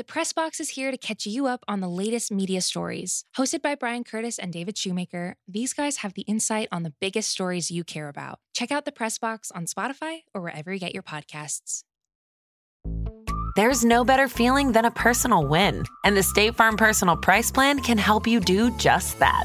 The Press Box is here to catch you up on the latest media stories. Hosted by Bryan Curtis and David Shoemaker, these guys have the insight on the biggest stories you care about. Check out the Press Box on Spotify or wherever you get your podcasts. There's no better feeling than a personal win, and the State Farm Personal Price Plan can help you do just that.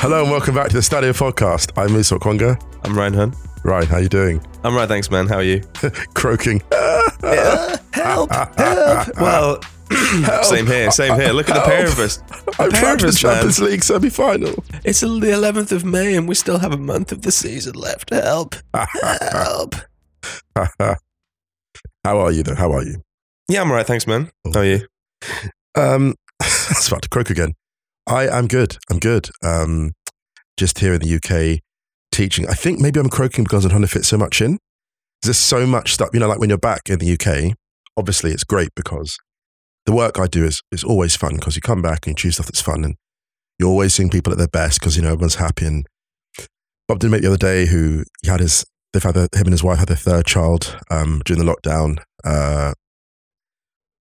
Hello and welcome back to the Stadio Podcast. I'm Musa Okwonga. I'm Ryan Hunn. Ryan, how you doing? I'm right, thanks, man. How are you? Croaking. help, help. Well, same here, same here. Look at the pair of us. I'm trying of us. Champions League semi-final. It's the 11th of May and we still have a month of the season left. Help, help. how are you though? How are you? Yeah, I'm all right, thanks, man. How are you? Um, I was about to croak again. I am good. I'm good. Um, just here in the UK teaching. I think maybe I'm croaking because I'm trying to fit so much in. There's so much stuff, you know, like when you're back in the UK, obviously it's great because the work I do is, is always fun because you come back and you choose stuff that's fun and you're always seeing people at their best because, you know, everyone's happy. And Bob did meet the other day who he had his, they've had their, him and his wife had their third child um, during the lockdown. Uh,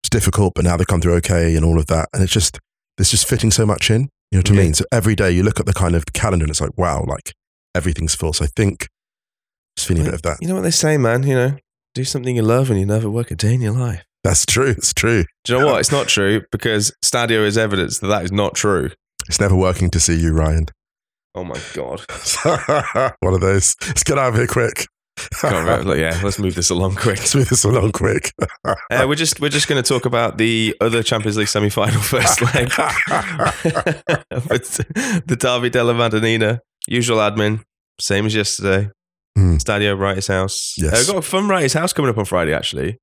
it's difficult, but now they've come through okay and all of that. And it's just, it's just fitting so much in. You know what I mean? So every day you look at the kind of calendar and it's like, wow, like everything's full. So I think just feeling a bit of that. You know what they say, man? You know, do something you love and you never work a day in your life. That's true. It's true. Do you know what? It's not true because Stadio is evidence that that is not true. It's never working to see you, Ryan. Oh my God. One of those. Let's get out of here quick. Yeah, let's move this along quick. Let's move this along quick. Uh, we're just we're just going to talk about the other Champions League semi-final first leg. The Derby della Madonnina, usual admin, same as yesterday. Hmm. Stadio Wrighty's house. Yes. Uh, we've got a fun Wrighty's house coming up on Friday, actually.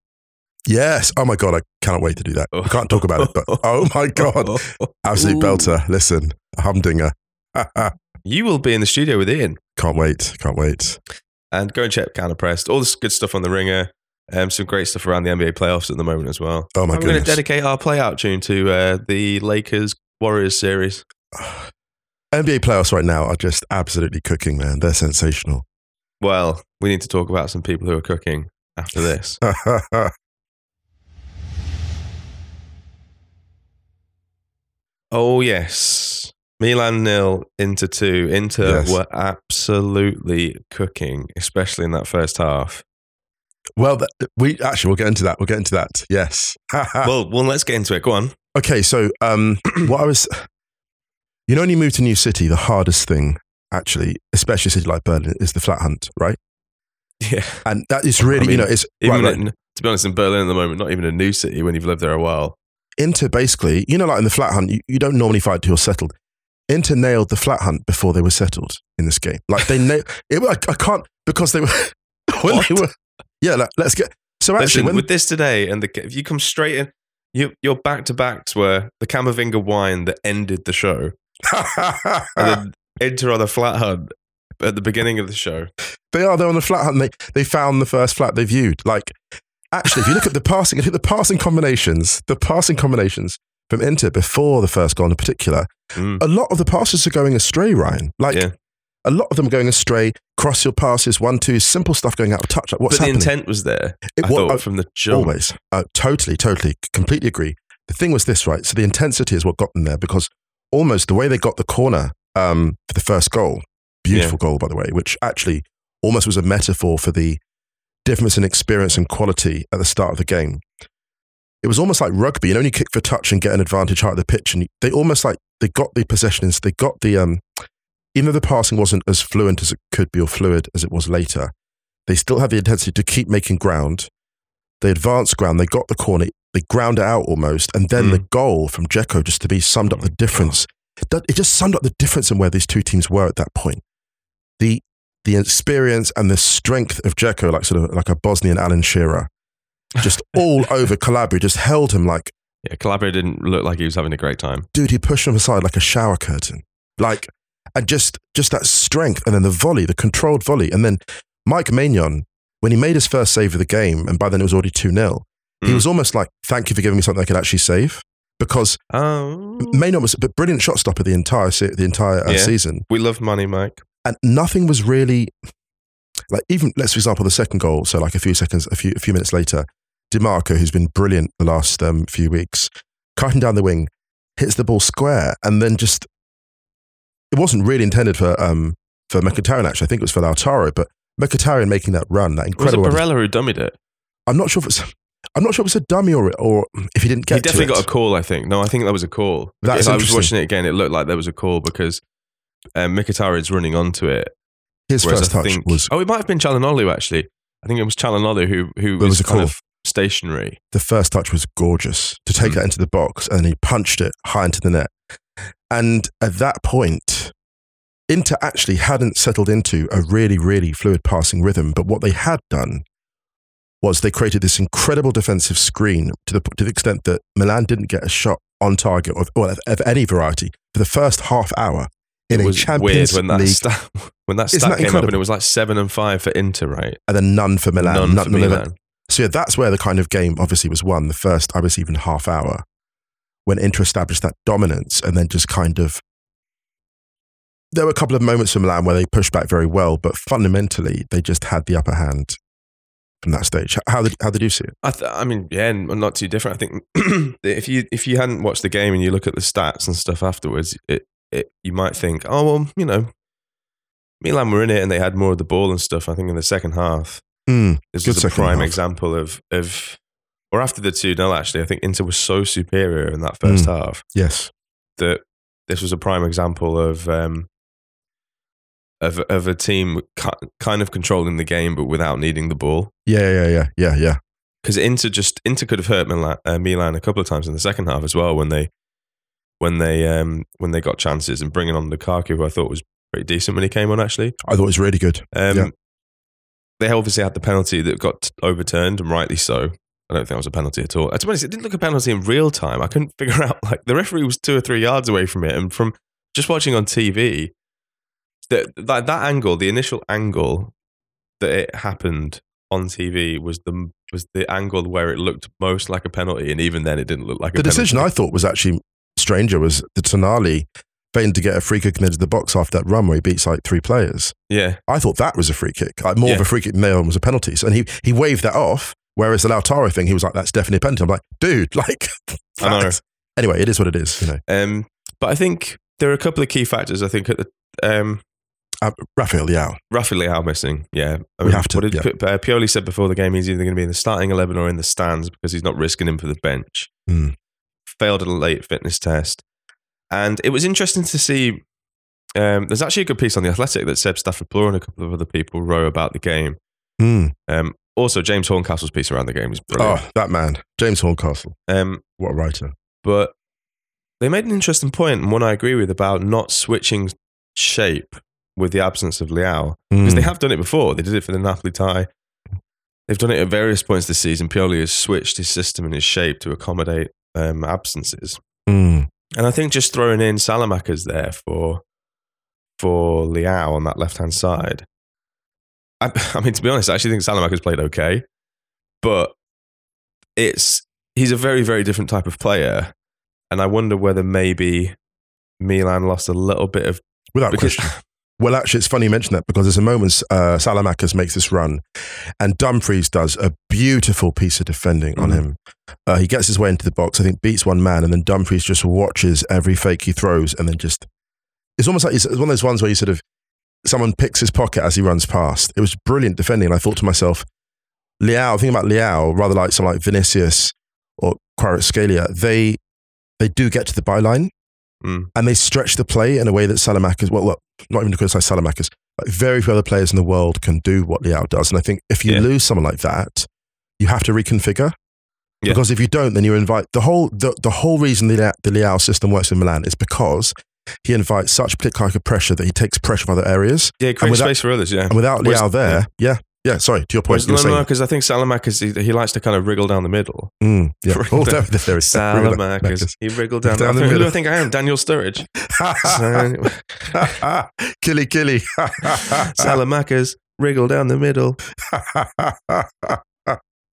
yes. Oh my God. I cannot wait to do that. I can't talk about it, but oh my God. Absolute Ooh. belter. Listen, humdinger. You will be in the studio with Ian can't wait. Can't wait. And go and check Counter Pressed. All this good stuff on the ringer. Um, some great stuff around the NBA playoffs at the moment as well. Oh my And we're going to dedicate our play out tune to uh, the Lakers Warriors series. NBA playoffs right now are just absolutely cooking, man. They're sensational. Well, we need to talk about some people who are cooking after this. Oh yes, Milan nil, Inter two. Inter Yes. were absolutely cooking, especially in that first half. well, th- we actually we'll get into that. We'll get into that. Yes. well, well, let's get into it. Go on. okay. So, um, what I was, you know, when you move to a new city, the hardest thing, actually, especially a city like Berlin, is the flat hunt, right? Yeah, And that is really, I you know, it's even right, like, to be honest, in Berlin at the moment, not even a new city when you've lived there a while. Inter basically, you know, like in the flat hunt, you, you don't normally find till you're settled. Inter nailed the flat hunt before they were settled in this game. Like they nailed it. I, I can't because they were when What? they were. Yeah, like, let's get. So actually, Listen, when, with this today, and the if you come straight in, you, your back to backs were the Camavinga wine that ended the show, and then Inter on the flat hunt at the beginning of the show. They are. They're on the flat hunt. They they found the first flat they viewed. Like, actually, if you look at the passing, if you look at the passing combinations, the passing combinations from Inter before the first goal in particular, Mm. a lot of the passes are going astray. Ryan, like Yeah. a lot of them are going astray. Cross your passes, one two, simple stuff going out of touch. Like what's but the happening? intent was there. It I thought uh, from the jump. Always, uh, totally, totally, completely agree. The thing was this, right? So the intensity is what got them there because almost the way they got the corner um, for the first goal, beautiful goal by the way, which actually almost was a metaphor for the difference in experience and quality at the start of the game. It was almost like rugby. You only kick for touch and get an advantage out of the pitch, and they almost like they got the possessions, they got the um, even though the passing wasn't as fluent as it could be or fluid as it was later, they still had the intensity to keep making ground. They advanced ground, they got the corner, they ground it out almost, and then Mm. the goal from Dzeko just to be summed up the difference. that- it just summed up the difference in where these two teams were at that point. The the experience and the strength of Dzeko, like sort of like a Bosnian Alan Shearer, just all over Calabria, just held him like, Yeah, Calabria didn't look like he was having a great time. dude, he pushed him aside like a shower curtain. Like, and just just that strength, and then the volley, the controlled volley, and then Mike Maignan, when he made his first save of the game, and by then it was already two 0 he Mm. was almost like, "Thank you for giving me something I could actually save," because Oh, Maignan was a brilliant shot stopper the entire se- the entire uh, Yeah. season, we love money, Mike. and nothing was really like even let's for example the second goal. So like a few seconds, a few a few minutes later, Dimarco, who's been brilliant the last um, few weeks, cutting down the wing, hits the ball square, and then just it wasn't really intended for um for Mkhitaryan actually. I think it was for Lautaro, but Mkhitaryan making that run, that incredible. Was it Barella who dummied it? I'm not sure if it's. I'm not sure if it's a dummy or or if he didn't get he definitely got a call, I think. No, I think that was a call. That's if I was watching it again, it looked like there was a call because um, Mkhitaryan's running onto it. His first I touch think, was Oh, it might have been Calhanoglu, actually. I think it was Calhanoglu who, who was, was a kind call. of stationary. the first touch was gorgeous to take Mm. that into the box and he punched it high into the net. And at that point, Inter actually hadn't settled into a really, really fluid passing rhythm. But what they had done was they created this incredible defensive screen to the, to the extent that Milan didn't get a shot on target or, or of, of any variety for the first half hour in it a was Champions weird when that League, stat, when that stat that came up and it was like seven and five for Inter, right? and then none for Milan. None none- for. Milan. So yeah, that's where the kind of game obviously was won. The first, I was even half hour when Inter established that dominance, and then just kind of there were a couple of moments for Milan where they pushed back very well, but fundamentally they just had the upper hand from that stage. How did how did you see it? I, th- I mean, yeah, not too different. I think if you if you hadn't watched the game and you look at the stats and stuff afterwards, it, it you might think, oh well, you know, Milan were in it and they had more of the ball and stuff. I think in the second half, Mm, this Good was a prime half. example of of or after the two 0 Actually, I think Inter was so superior in that first Mm. half yes, that this was a prime example of um, of of a team kind of controlling the game but without needing the ball. yeah, yeah, yeah, yeah, yeah. because Inter just Inter could have hurt Milan, uh, Milan a couple of times in the second half as well when they when they um, when they got chances and bringing on Lukaku, who I thought was pretty decent when he came on. Actually, I thought it was really good. um, Yeah. They obviously had the penalty that got overturned and rightly so. I don't think it was a penalty at all. Uh, to be honest, it didn't look a penalty in real time. I couldn't figure out like the referee was two or three yards away from it, and from just watching on TV, that that, that angle, the initial angle that it happened on TV was the was the angle where it looked most like a penalty, and even then, it didn't look like a penalty. The a decision I thought was actually stranger was the Tonali failing to get a free kick into the box after that run where he beats like three players. yeah, I thought that was a free kick, like more of a free kick than the was a penalty. So, and he he waved that off. Whereas the Lautaro thing, he was like, "That's definitely a penalty." I'm like, "Dude, like." I know. Anyway, it is what it is. You know, Um, but I think there are a couple of key factors. I think at the um, uh, Rafael Leao. Rafa Leao missing. Yeah, I We have to, What did yeah. P- uh, Pioli said before the game? He's either going to be in the starting eleven or in the stands because he's not risking him for the bench. Hmm. Failed at a late fitness test, and it was interesting to see. Um, there's actually a good piece on the Athletic that Seb Stafford Bloor and a couple of other people wrote about the game. Mm. Um, also, James Horncastle's piece around the game is brilliant. Oh, that man, James Horncastle. Um, What a writer. but they made an interesting point, and one I agree with about not switching shape with the absence of Leao because Mm. they have done it before. They did it for the Napoli tie. They've done it at various points this season. Pioli has switched his system and his shape to accommodate um, absences, Mm. And I think just throwing in Saelemaekers there for for Leao on that left hand side. I, I mean, to be honest, I actually think Saelemaekers played okay, but it's he's a very very different type of player, and I wonder whether maybe Milan lost a little bit of Without because question. Well, actually, it's funny you mention that because there's a moment uh, Saelemaekers makes this run, and Dumfries does a beautiful piece of defending on Mhm. him. Uh, he gets his way into the box, I think, beats one man, and then Dumfries just watches every fake he throws, and then just it's almost like it's one of those ones where you sort of someone picks his pocket as he runs past. It was brilliant defending, and I thought to myself, Leao, thinking about Leao, rather like someone like Vinicius or Kvaratskhelia, they they do get to the byline Mm. and they stretch the play in a way that Saelemaekers, well, look, not even to criticize Saelemaekers, but very few other players in the world can do what Leao does. And I think if you Yeah. lose someone like that, you have to reconfigure. Yeah. Because if you don't, then you invite the whole the, the whole reason the, the Leao system works in Milan is because he invites such particular pressure that he takes pressure from other areas. Yeah, create without- space for others. Yeah, And without Leao there, yeah. Yeah, sorry, to your point. No, no, because I think Saelemaekers he, he likes to kind of wriggle down the middle. Mm, yeah. Wriggle Oh, down- there, there is Saelemaekers, he wriggled down, Down the the middle. Who do. I think I am? Daniel Sturridge. So- killy, killy. Saelemaekers, wriggle down the middle.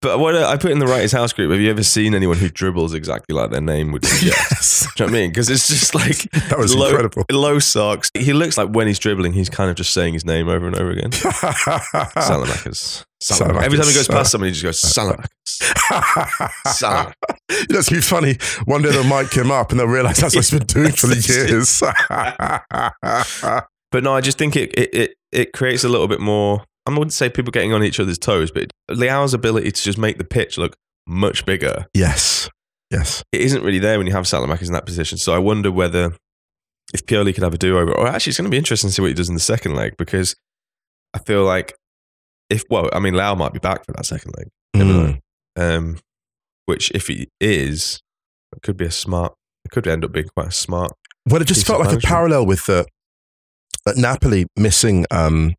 But what uh, I put in the Writers House group, have you ever seen anyone who dribbles exactly like their name would suggest? yes, Do you know what I mean? Because it's just like that was low, incredible. low socks. He looks like when he's dribbling, he's kind of just saying his name over and over again. Saelemaekers. Saelemaekers. Every time he goes past somebody, he just goes, Saelemaekers. Saelemaekers. You know, it's be funny. One day they'll mic him up and they'll realize that's what he's been doing for the years. But no, I just think it, it, it, it creates a little bit more. I wouldn't say people getting on each other's toes, but Leao's ability to just make the pitch look much bigger yes, yes. it isn't really there when you have Saelemaekers in that position. So I wonder whether if Pioli could have a do over, or actually it's going to be interesting to see what he does in the second leg because I feel like if, well, I mean, Lau might be back for that second leg, Mm. um, which if he is, it could be a smart, it could end up being quite a smart. Well, it just felt like a parallel with the uh, Napoli missing um,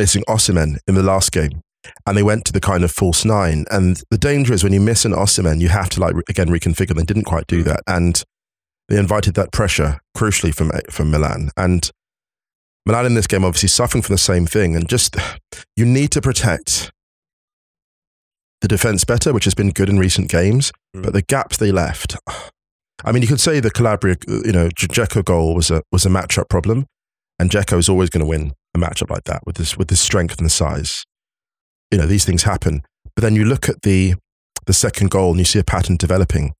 missing Osimhen in the last game, and they went to the kind of false nine. And the danger is when you miss an Osimhen, you have to like again reconfigure. They didn't quite Hmm. do that, and they invited that pressure crucially from from Milan. And Milan in this game obviously suffering from the same thing, and just you need to protect the defense better, which has been good in recent games. Mm. But the gaps they left, I mean, you could say the Calabria, you know, Dzeko goal was a was a matchup problem, and Dzeko is always going to win matchup like that with this with his strength and the size. You know, these things happen. But then you look at the the second goal and you see a pattern developing.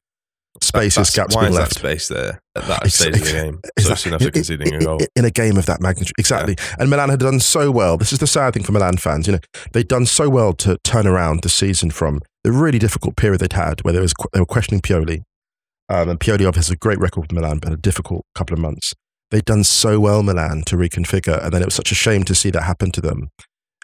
Spaces, That's- gaps why being is left. that space there at that Ex- stage of the game? So that- soon after in- conceding in, a goal. in- a game of that magnitude. Exactly. And Milan had done so well. This is the sad thing for Milan fans. You know, they'd done so well to turn around the season from the really difficult period they'd had where there was, they were questioning Pioli. Um, and Pioli obviously has a great record with Milan, but a difficult couple of months. They'd done so well, Milan, to reconfigure. And then it was such a shame to see that happen to them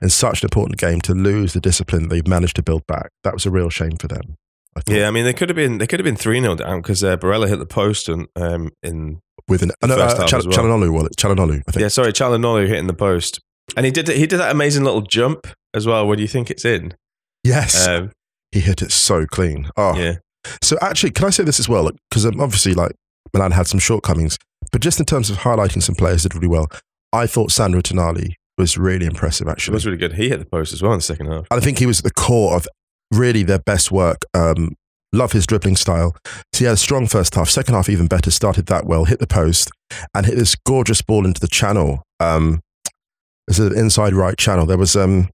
in such an important game to lose the discipline they've managed to build back. That was a real shame for them. I. Yeah, I mean, they could have been they could have been three 0 down because uh, Barella hit the post and um, in With an, uh, no, First uh, Chal- well. Calhanoglu, well, I think. yeah, sorry, Calhanoglu hitting the post, and he did he did that amazing little jump as well. Where do you think it's in? Yes. Um, he hit it so clean. Oh, yeah, So actually, can I say this as well? Because um, obviously, like Milan had some shortcomings, but just in terms of highlighting some players that did really well, I thought Sandro Tonali was really impressive. it Actually, was really good. He hit the post as well in the second half. and I think he was at the core of really their best work. Um, love his dribbling style. So he had a strong first half. Second half, even better. Started that well, hit the post, and hit this gorgeous ball into the channel. Um, there's an inside right channel. There was um,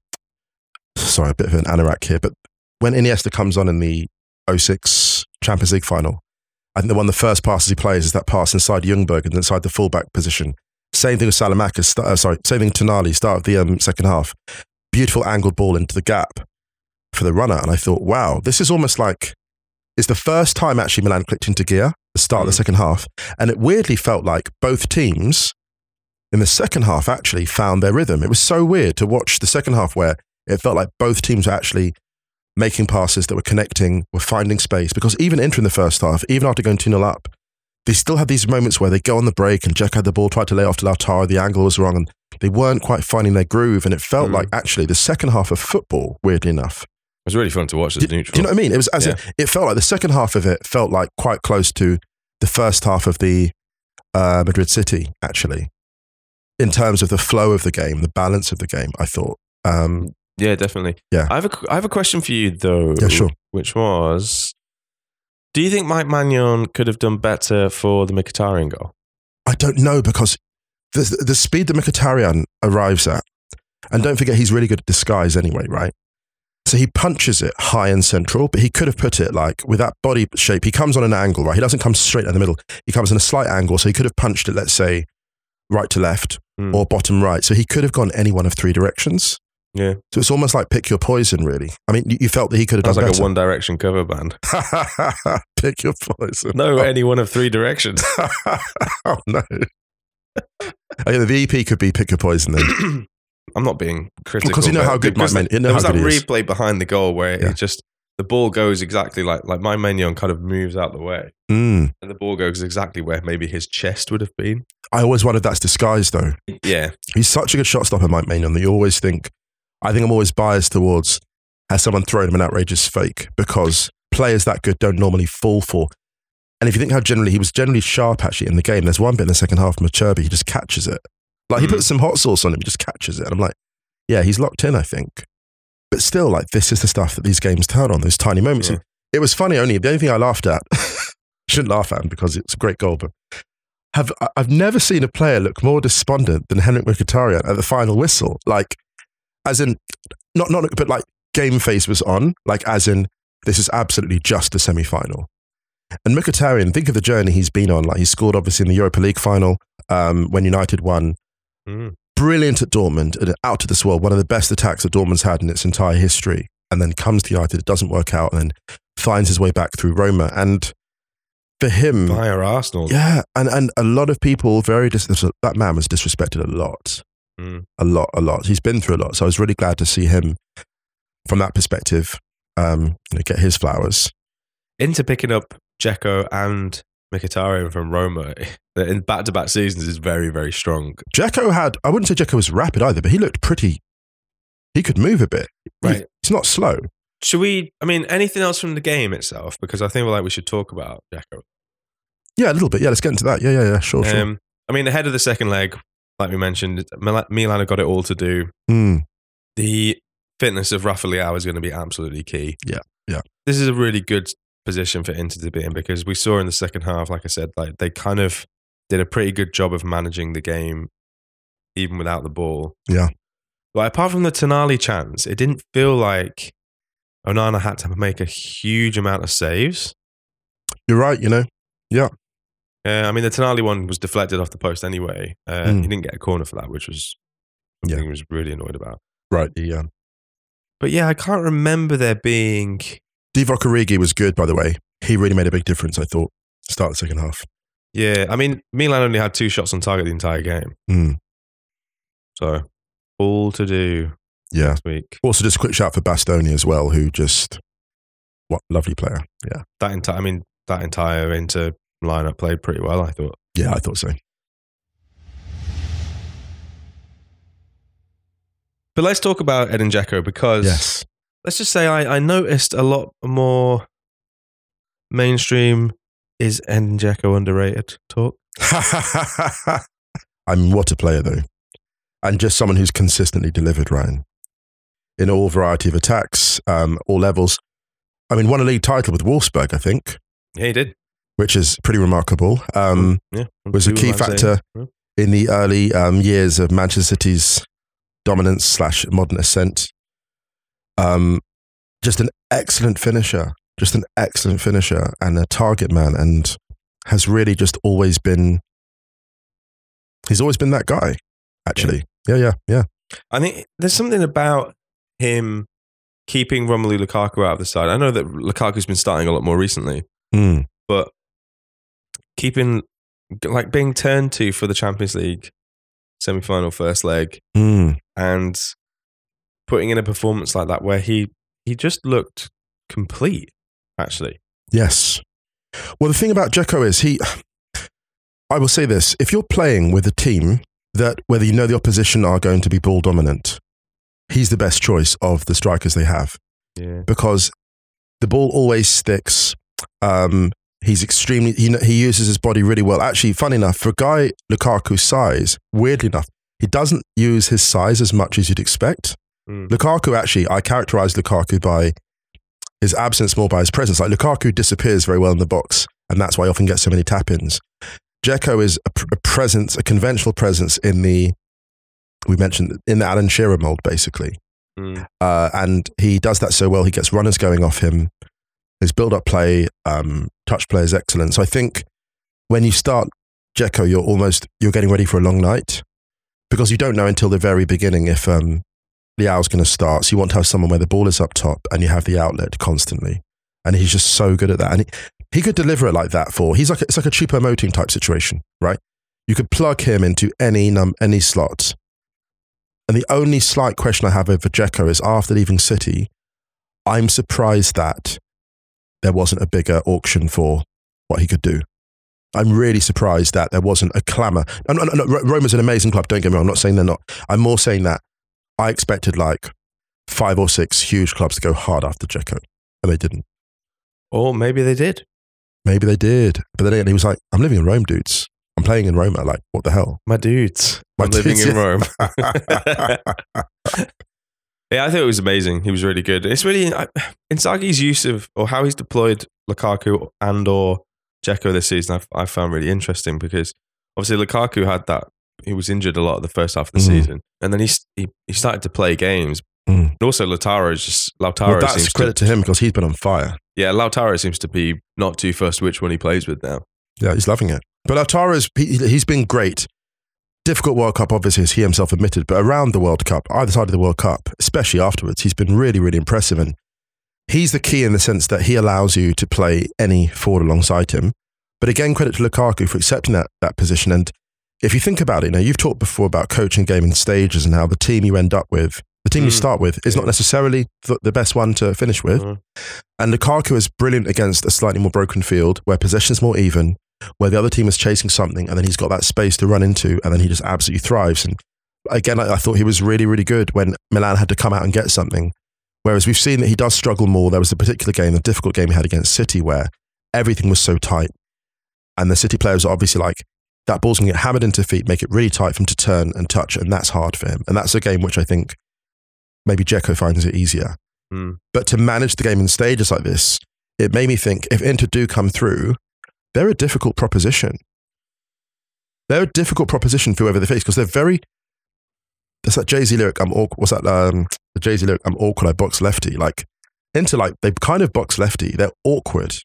sorry, a bit of an anorak here, but when Iniesta comes on in the 06 Champions League final, I think the one of the first passes he plays is that pass inside Ljungberg and inside the fullback position. Same thing with Salamakis. Uh, sorry, same thing with Tonali. Start of the um, second half, beautiful angled ball into the gap for the runner, and I thought, wow, this is almost like it's the first time actually Milan clicked into gear. The start of the Mm. second half, and it weirdly felt like both teams in the second half actually found their rhythm. It was so weird to watch the second half where it felt like both teams were actually making passes that were connecting, were finding space. Because even entering the first half, even after going 2 0 up, they still had these moments where they go on the break and Jack had the ball, tried to lay off to Lautaro, the angle was wrong, and they weren't quite finding their groove. And it felt Mm. like actually the second half of football, weirdly enough. It was really fun to watch as Do, do neutral. you know what I mean? It was as Yeah. it, it felt like the second half of it felt like quite close to the first half of the uh, Madrid City, actually, in terms of the flow of the game, the balance of the game. I thought. Um, yeah, definitely. Yeah. I have a I have a question for you though. Yeah, sure. Which was, do you think Mike Maignan could have done better for the Mkhitaryan goal? I don't know because the the speed that Mkhitaryan arrives at, and don't forget he's really good at disguise anyway, right? So he punches it high and central, but he could have put it like with that body shape. He comes on an angle, right? He doesn't come straight down the middle. He comes in a slight angle, so he could have punched it, let's say, right to left Hmm. or bottom right. So he could have gone any one of three directions. Yeah, So it's almost like pick your poison, really. I mean, you, you felt that he could have done like better. a One Direction cover band. pick your poison. No, any one of three directions. oh no. Okay, the EP could be pick your poison then. I'm not being critical Because you know how good Mike Man- you know there was that good he is. replay behind the goal where Yeah. it just the ball goes exactly like like Mike Maignan kind of moves out the way, Mm. and the ball goes exactly where maybe his chest would have been. I always wondered that's disguised though. Yeah, He's such a good shot stopper, Mike Maignan, that you always think. I think I'm always biased towards has someone thrown him an outrageous fake because players that good don't normally fall for. And if you think how generally he was generally sharp actually in the game, there's one bit in the second half from Cherby, he just catches it. Like he Mm. puts some hot sauce on it, he just catches it. And I'm like, yeah, he's locked in, I think. But still, like this is the stuff that these games turn on, those tiny moments. Yeah. It was funny only, the only thing I laughed at, shouldn't laugh at him because it's a great goal, but have I've never seen a player look more despondent than Henrik Mkhitaryan at the final whistle. Like, as in, not not but like game face was on. Like, as in, this is absolutely just a semi final. And Mkhitaryan, think of the journey he's been on. Like, he scored obviously in the Europa League final um, when United won. Mm. Brilliant at Dortmund and out to this world. One of the best attacks that Dortmund's had in its entire history. And then comes to United, it doesn't work out, and then finds his way back through Roma. And for him, via Arsenal. yeah, and and a lot of people very dis- that man was disrespected a lot, Mm. a lot, a lot. He's been through a lot, so I was really glad to see him from that perspective. Um, you know, get his flowers. Inter picking up Dzeko and Mkhitaryan from Roma in back-to-back seasons is very, very strong. Dzeko had I wouldn't say Dzeko was rapid either, but he looked pretty. He could move a bit. Right. he's not slow. Should we? I mean, anything else from the game itself? Because I think like we should talk about Dzeko. Yeah, a little bit. Yeah, let's get into that. Yeah, yeah, yeah. Sure, sure. Um, I mean, ahead of the second leg, like we mentioned, Mil- Milan have got it all to do. Mm, The fitness of Rafa Leao is going to be absolutely key. Yeah, yeah. This is a really good position for Inter to be in because we saw in the second half, like I said, like they kind of did a pretty good job of managing the game even without the ball. Yeah. But apart from the Tonali chance, it didn't feel like Onana had to make a huge amount of saves. You're right. You know. Uh, I mean, the Tonali one was deflected off the post anyway. Uh, Mm. He didn't get a corner for that, which was Yeah. something he was really annoyed about. Right. Yeah. But yeah, I can't remember there being. Divock Origi was good, by the way. He really made a big difference. I thought. Start the second half. Yeah, I mean, Milan only had two shots on target the entire game. Mm, So, all to do yeah. week. Also, just a quick shout for Bastoni as well, who just what lovely player. Yeah. That entire, I mean, that entire Inter lineup played pretty well. I thought. Yeah, I thought so. But let's talk about Edin Dzeko because Yes. let's just say I, I noticed a lot more mainstream is Edin Dzeko underrated talk. I'm what a player though, and just someone who's consistently delivered, Ryan, in all variety of attacks, um, all levels. I mean, won a league title with Wolfsburg, I think, Yeah, he did. Which is pretty remarkable. Um, Yeah, was a key factor Yeah. in the early um, years of Manchester City's dominance slash modern ascent. Um, just an excellent finisher, just an excellent finisher and a target man, and has really just always been. He's always been that guy. Actually, yeah, yeah, yeah. I think there's something about him keeping Romelu Lukaku out of the side. I know that Lukaku's been starting a lot more recently, Mm, but keeping like being turned to for the Champions League semi-final first leg mm. and putting in a performance like that where he he just looked complete actually. Yes. Well, the thing about Dzeko is he. I will say this: if you're playing with a team that, whether you know the opposition are going to be ball dominant, he's the best choice of the strikers they have Yeah. because the ball always sticks. Um, he's extremely. He he uses his body really well. Actually, funny enough, for a guy Lukaku's size, weirdly enough, he doesn't use his size as much as you'd expect. Mm. Lukaku actually, I characterize Lukaku by his absence more by his presence. Like Lukaku disappears very well in the box, and that's why he often gets so many tap ins. Dzeko is a, pr- a presence, a conventional presence in the, we mentioned, in the Alan Shearer mold, basically. Mm. Uh, and he does that so well. He gets runners going off him. His build up play, um, touch play is excellent. So I think when you start Dzeko, you're almost you're getting ready for a long night because you don't know until the very beginning if um, Leao's going to start. So you want to have someone where the ball is up top and you have the outlet constantly. And he's just so good at that. And he, he could deliver it like that for. He's like a, it's like a Choupo-Moting type situation, right? You could plug him into any num any slot. And the only slight question I have over Dzeko is after leaving City, I'm surprised that there wasn't a bigger auction for what he could do. I'm really surprised that there wasn't a clamour. And, and Roma's an amazing club. Don't get me wrong. I'm not saying they're not. I'm more saying that I expected like five or six huge clubs to go hard after Dzeko, and they didn't. Or maybe they did. Maybe they did, but then again, he was like, "I'm living in Rome, dudes. I'm playing in Roma. Like, what the hell?" My dudes. My I'm living dudes, in yeah. Rome. yeah, I thought it was amazing. He was really good. It's really I- Inzaghi's use of or how he's deployed Lukaku and or Dzeko this season. I've, I found really interesting because obviously Lukaku had that. He was injured a lot of the first half of the Mhm. season, and then he, he he started to play games. Mm. And also, Lautaro is just Lautaro. Well, that's credit to him because he's been on fire. Yeah, Lautaro seems to be not too fussed which one he plays with now. Yeah, he's loving it. But Lautaro's he, he's been great. Difficult World Cup, obviously, as he himself admitted, but around the World Cup, either side of the World Cup, especially afterwards, he's been really, really impressive. And he's the key in the sense that he allows you to play any forward alongside him. But again, credit to Lukaku for accepting that, that position. And if you think about it, you know, you've talked before about coaching game in stages and how the team you end up with, the team you Mm. start with, is not necessarily the, the best one to finish with. Mhm. And Lukaku is brilliant against a slightly more broken field where possession's more even, where the other team is chasing something and then he's got that space to run into and then he just absolutely thrives. And again, I, I thought he was really, really good when Milan had to come out and get something. Whereas we've seen that he does struggle more. There was a particular game, the difficult game he had against City, where everything was so tight. And the City players are obviously like, that ball's going to get hammered into feet, make it really tight for him to turn and touch. And that's hard for him. And that's a game which I think maybe Dzeko finds it easier. Mm. But to manage the game in stages like this, it made me think if Inter do come through, they're a difficult proposition. They're a difficult proposition for whoever they face because they're very. There's that Jay Z lyric. I'm awkward. What's that? Um, the Jay Z lyric. I'm awkward. I box lefty. Like into like they kind of box lefty. They're awkward.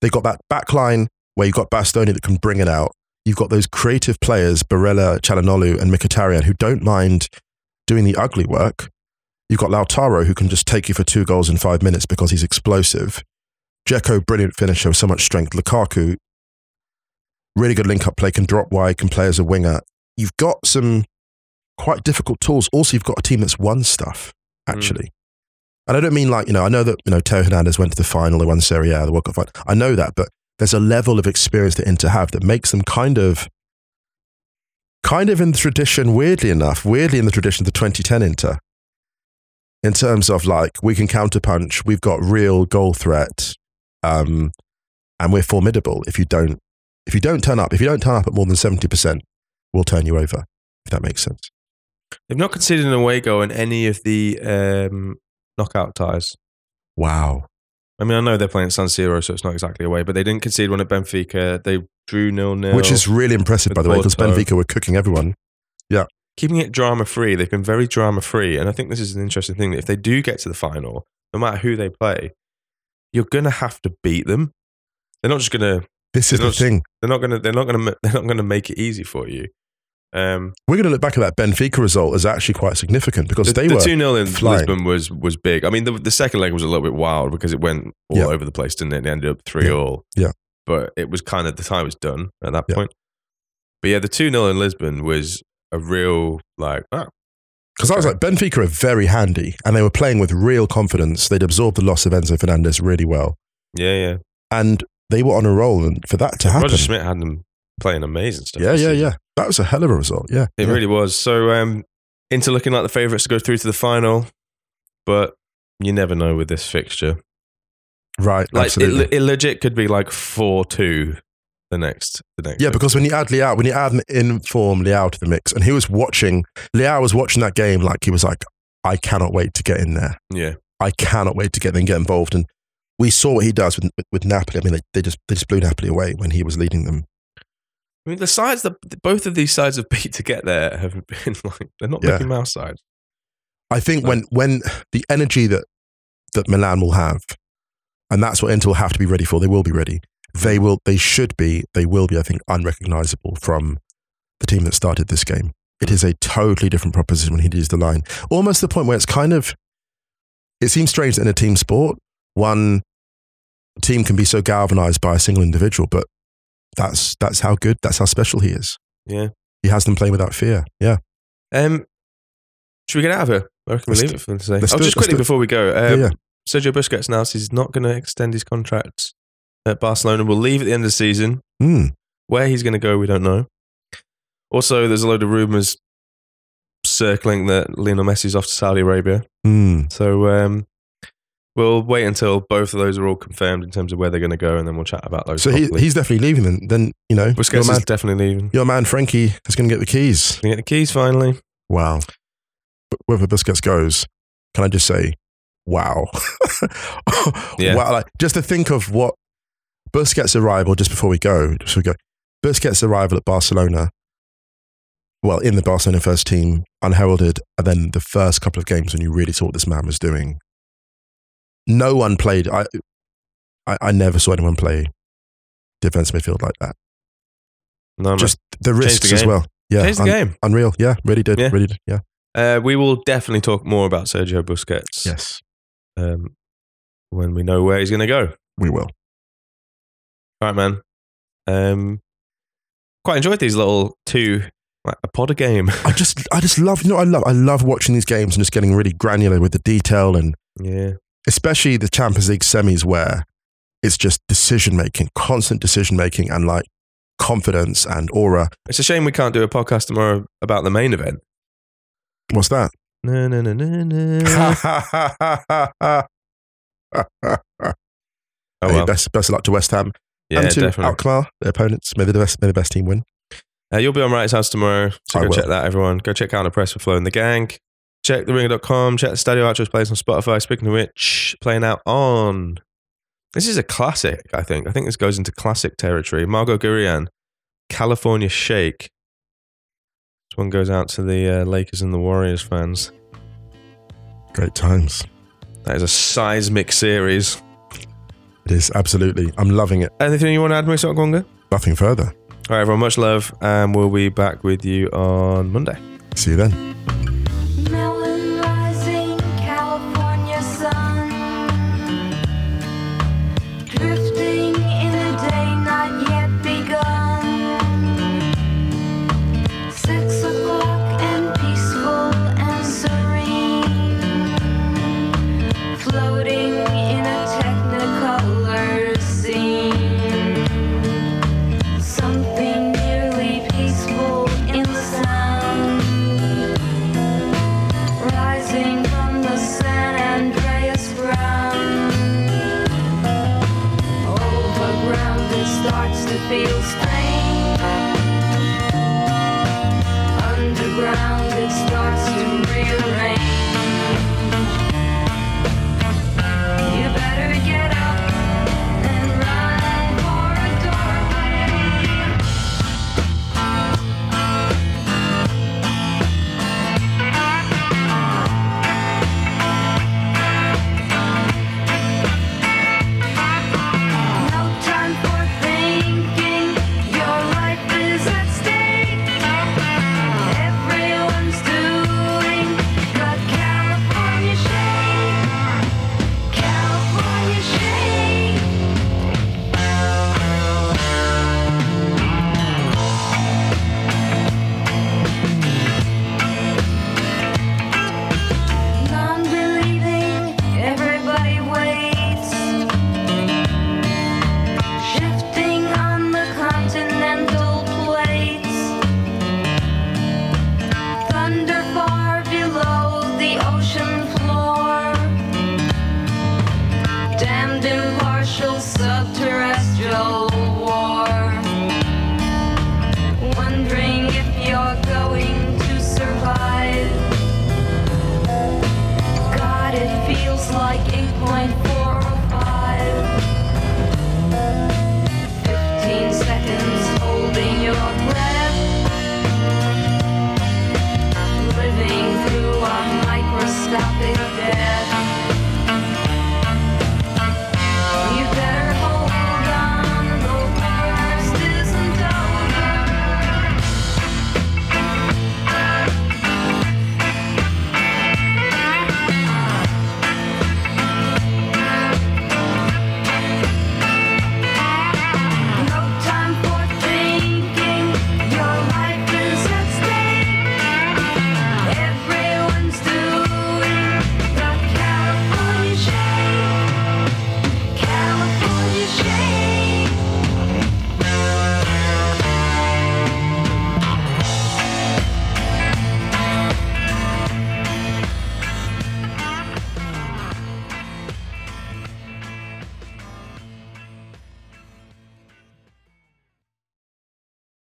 They got that back line where you've got Bastoni that can bring it out. You've got those creative players, Barella, Calhanoglu, and Mkhitaryan, who don't mind doing the ugly work. You've got Lautaro, who can just take you for two goals in five minutes because he's explosive. Dzeko, brilliant finisher with so much strength. Lukaku, really good link up play, can drop wide, can play as a winger. You've got some quite difficult tools. Also, you've got a team that's won stuff, hmm. actually. And I don't mean like, you know, I know that, you know, Theo Hernandez went to the final, they won Serie A, the World Cup final. I know that, but there's a level of experience that Inter have that makes them kind of, kind of in the tradition, weirdly enough, weirdly in the tradition of the 2010 Inter. In terms of like, we can counterpunch, we've got real goal threat, um, and we're formidable. If you don't, if you don't turn up, if you don't turn up at more than 70%, we'll turn you over, if that makes sense. They've not conceded an away goal in any of the um, knockout ties. Wow. I mean, I know they're playing San Siro, so it's not exactly away, but they didn't concede one at Benfica. They drew nil nil, Which is really impressive, by the way, because Benfica were cooking everyone. Yeah, keeping it drama free. They've been very drama free, and I think this is an interesting thing. That if they do get to the final, no matter who they play, you're gonna have to beat them. They're not just gonna. This is the not- thing. They're not gonna. They're not gonna. They're not gonna make it easy for you. Um, We're going to look back at that Benfica result as actually quite significant because the, they the were. two 0 in flying. Lisbon was was big. I mean, the, the second leg was a little bit wild because it went all Yeah. over the place, didn't it? They ended up three all. Yeah. but it was kind of the time was done at that Yeah. point. But yeah, the two 0 in Lisbon was a real like. ah, Because I was like, Benfica are very handy and they were playing with real confidence. They'd absorbed the loss of Enzo Fernandez really well. yeah, yeah. And they were on a roll. And for that to happen. Roger Schmidt had them playing amazing stuff. yeah, yeah, season. yeah. That was a hell of a result. Yeah. It yeah. really was. So, um, Inter looking like the favourites to go through to the final, but you never know with this fixture. Right. Like it, it legit could be like four two the next the next. Yeah, because when you add Leao, when you add an informed Leao to the mix, and he was watching, Leao was watching that game like he was like, I cannot wait to get in there. yeah, I cannot wait to get and get involved. And we saw what he does with, with, Napoli. I mean, they, they just they just blew Napoli away when he was leading them. I mean the sides that both of these sides have beat to get there have been like they're not Yeah. Mickey Mouse sides. I think when when the energy that that Milan will have, and that's what Inter will have to be ready for. They will be ready. They will. They should be. They will be. I think unrecognizable from the team that started this game. It is a totally different proposition when he leads the line. Almost the point where it's kind of. It seems strange that in a team sport, one team can be so galvanized by a single individual, but that's that's how good, that's how special he is. Yeah. He has them playing without fear. Yeah. Um, should we get out of here? I reckon we leave it for today. let's Oh, do just quickly before we go, Yeah, um, yeah. Sergio Busquets announced he's not going to extend his contract at Barcelona. Will leave at the end of the season. Hmm. Where he's going to go, we don't know. Also, there's a load of rumors circling that Lionel Messi's off to Saudi Arabia. Hmm. So um, we'll wait until both of those are all confirmed in terms of where they're going to go, and then we'll chat about those. So he, he's definitely leaving. Then, then you know, your Busquets man, is definitely leaving. your man Frankie is going to get the keys. You get the keys finally? Wow. But Wherever Busquets goes, can I just say, wow. Yeah. Wow. Like, just to think of what Busquets' arrival, just before we go, just we go, Busquets' arrival at Barcelona, well, in the Barcelona first team, unheralded, and then the first couple of games when you really saw what this man was doing. No one played, I, I, I never saw anyone play defense midfield like that. No. Just the the risks as well. Yeah. Change the un- game. Unreal. Yeah. Really did. Yeah. Really did. Yeah. Uh, we will definitely talk more about Sergio Busquets Yes. um, when we know where he's going to go. We will. All right, man. Um, quite enjoyed these little two, like a pod a game. I just, I just love, you know, I love, I love watching these games and just getting really granular with the detail and yeah. especially the Champions League semis where it's just decision making, constant decision making, and like confidence and aura. It's a shame we can't do a podcast tomorrow about the main event. What's that? No, no, no, no, no. oh, Hey, well. best, best of luck to West Ham Yeah, and to definitely. Alkmaar, their opponents. May the best, may the best team win. Uh, you'll be on Wright's House tomorrow. So I go will. check that, everyone. Go check out the press for Flow and the gang. Check the theringer.com. Check the Stadio Outros plays on Spotify. Speaking of which, playing out on. This is a classic, I think. I think this goes into classic territory. Margot Gurian, California Shake. This one goes out to the uh, Lakers and the Warriors fans. Great times. That is a seismic series. It is absolutely. I'm loving it. Anything you want to add, Musa Okwonga? Nothing further. All right, everyone. Much love, and we'll be back with you on Monday. See you then.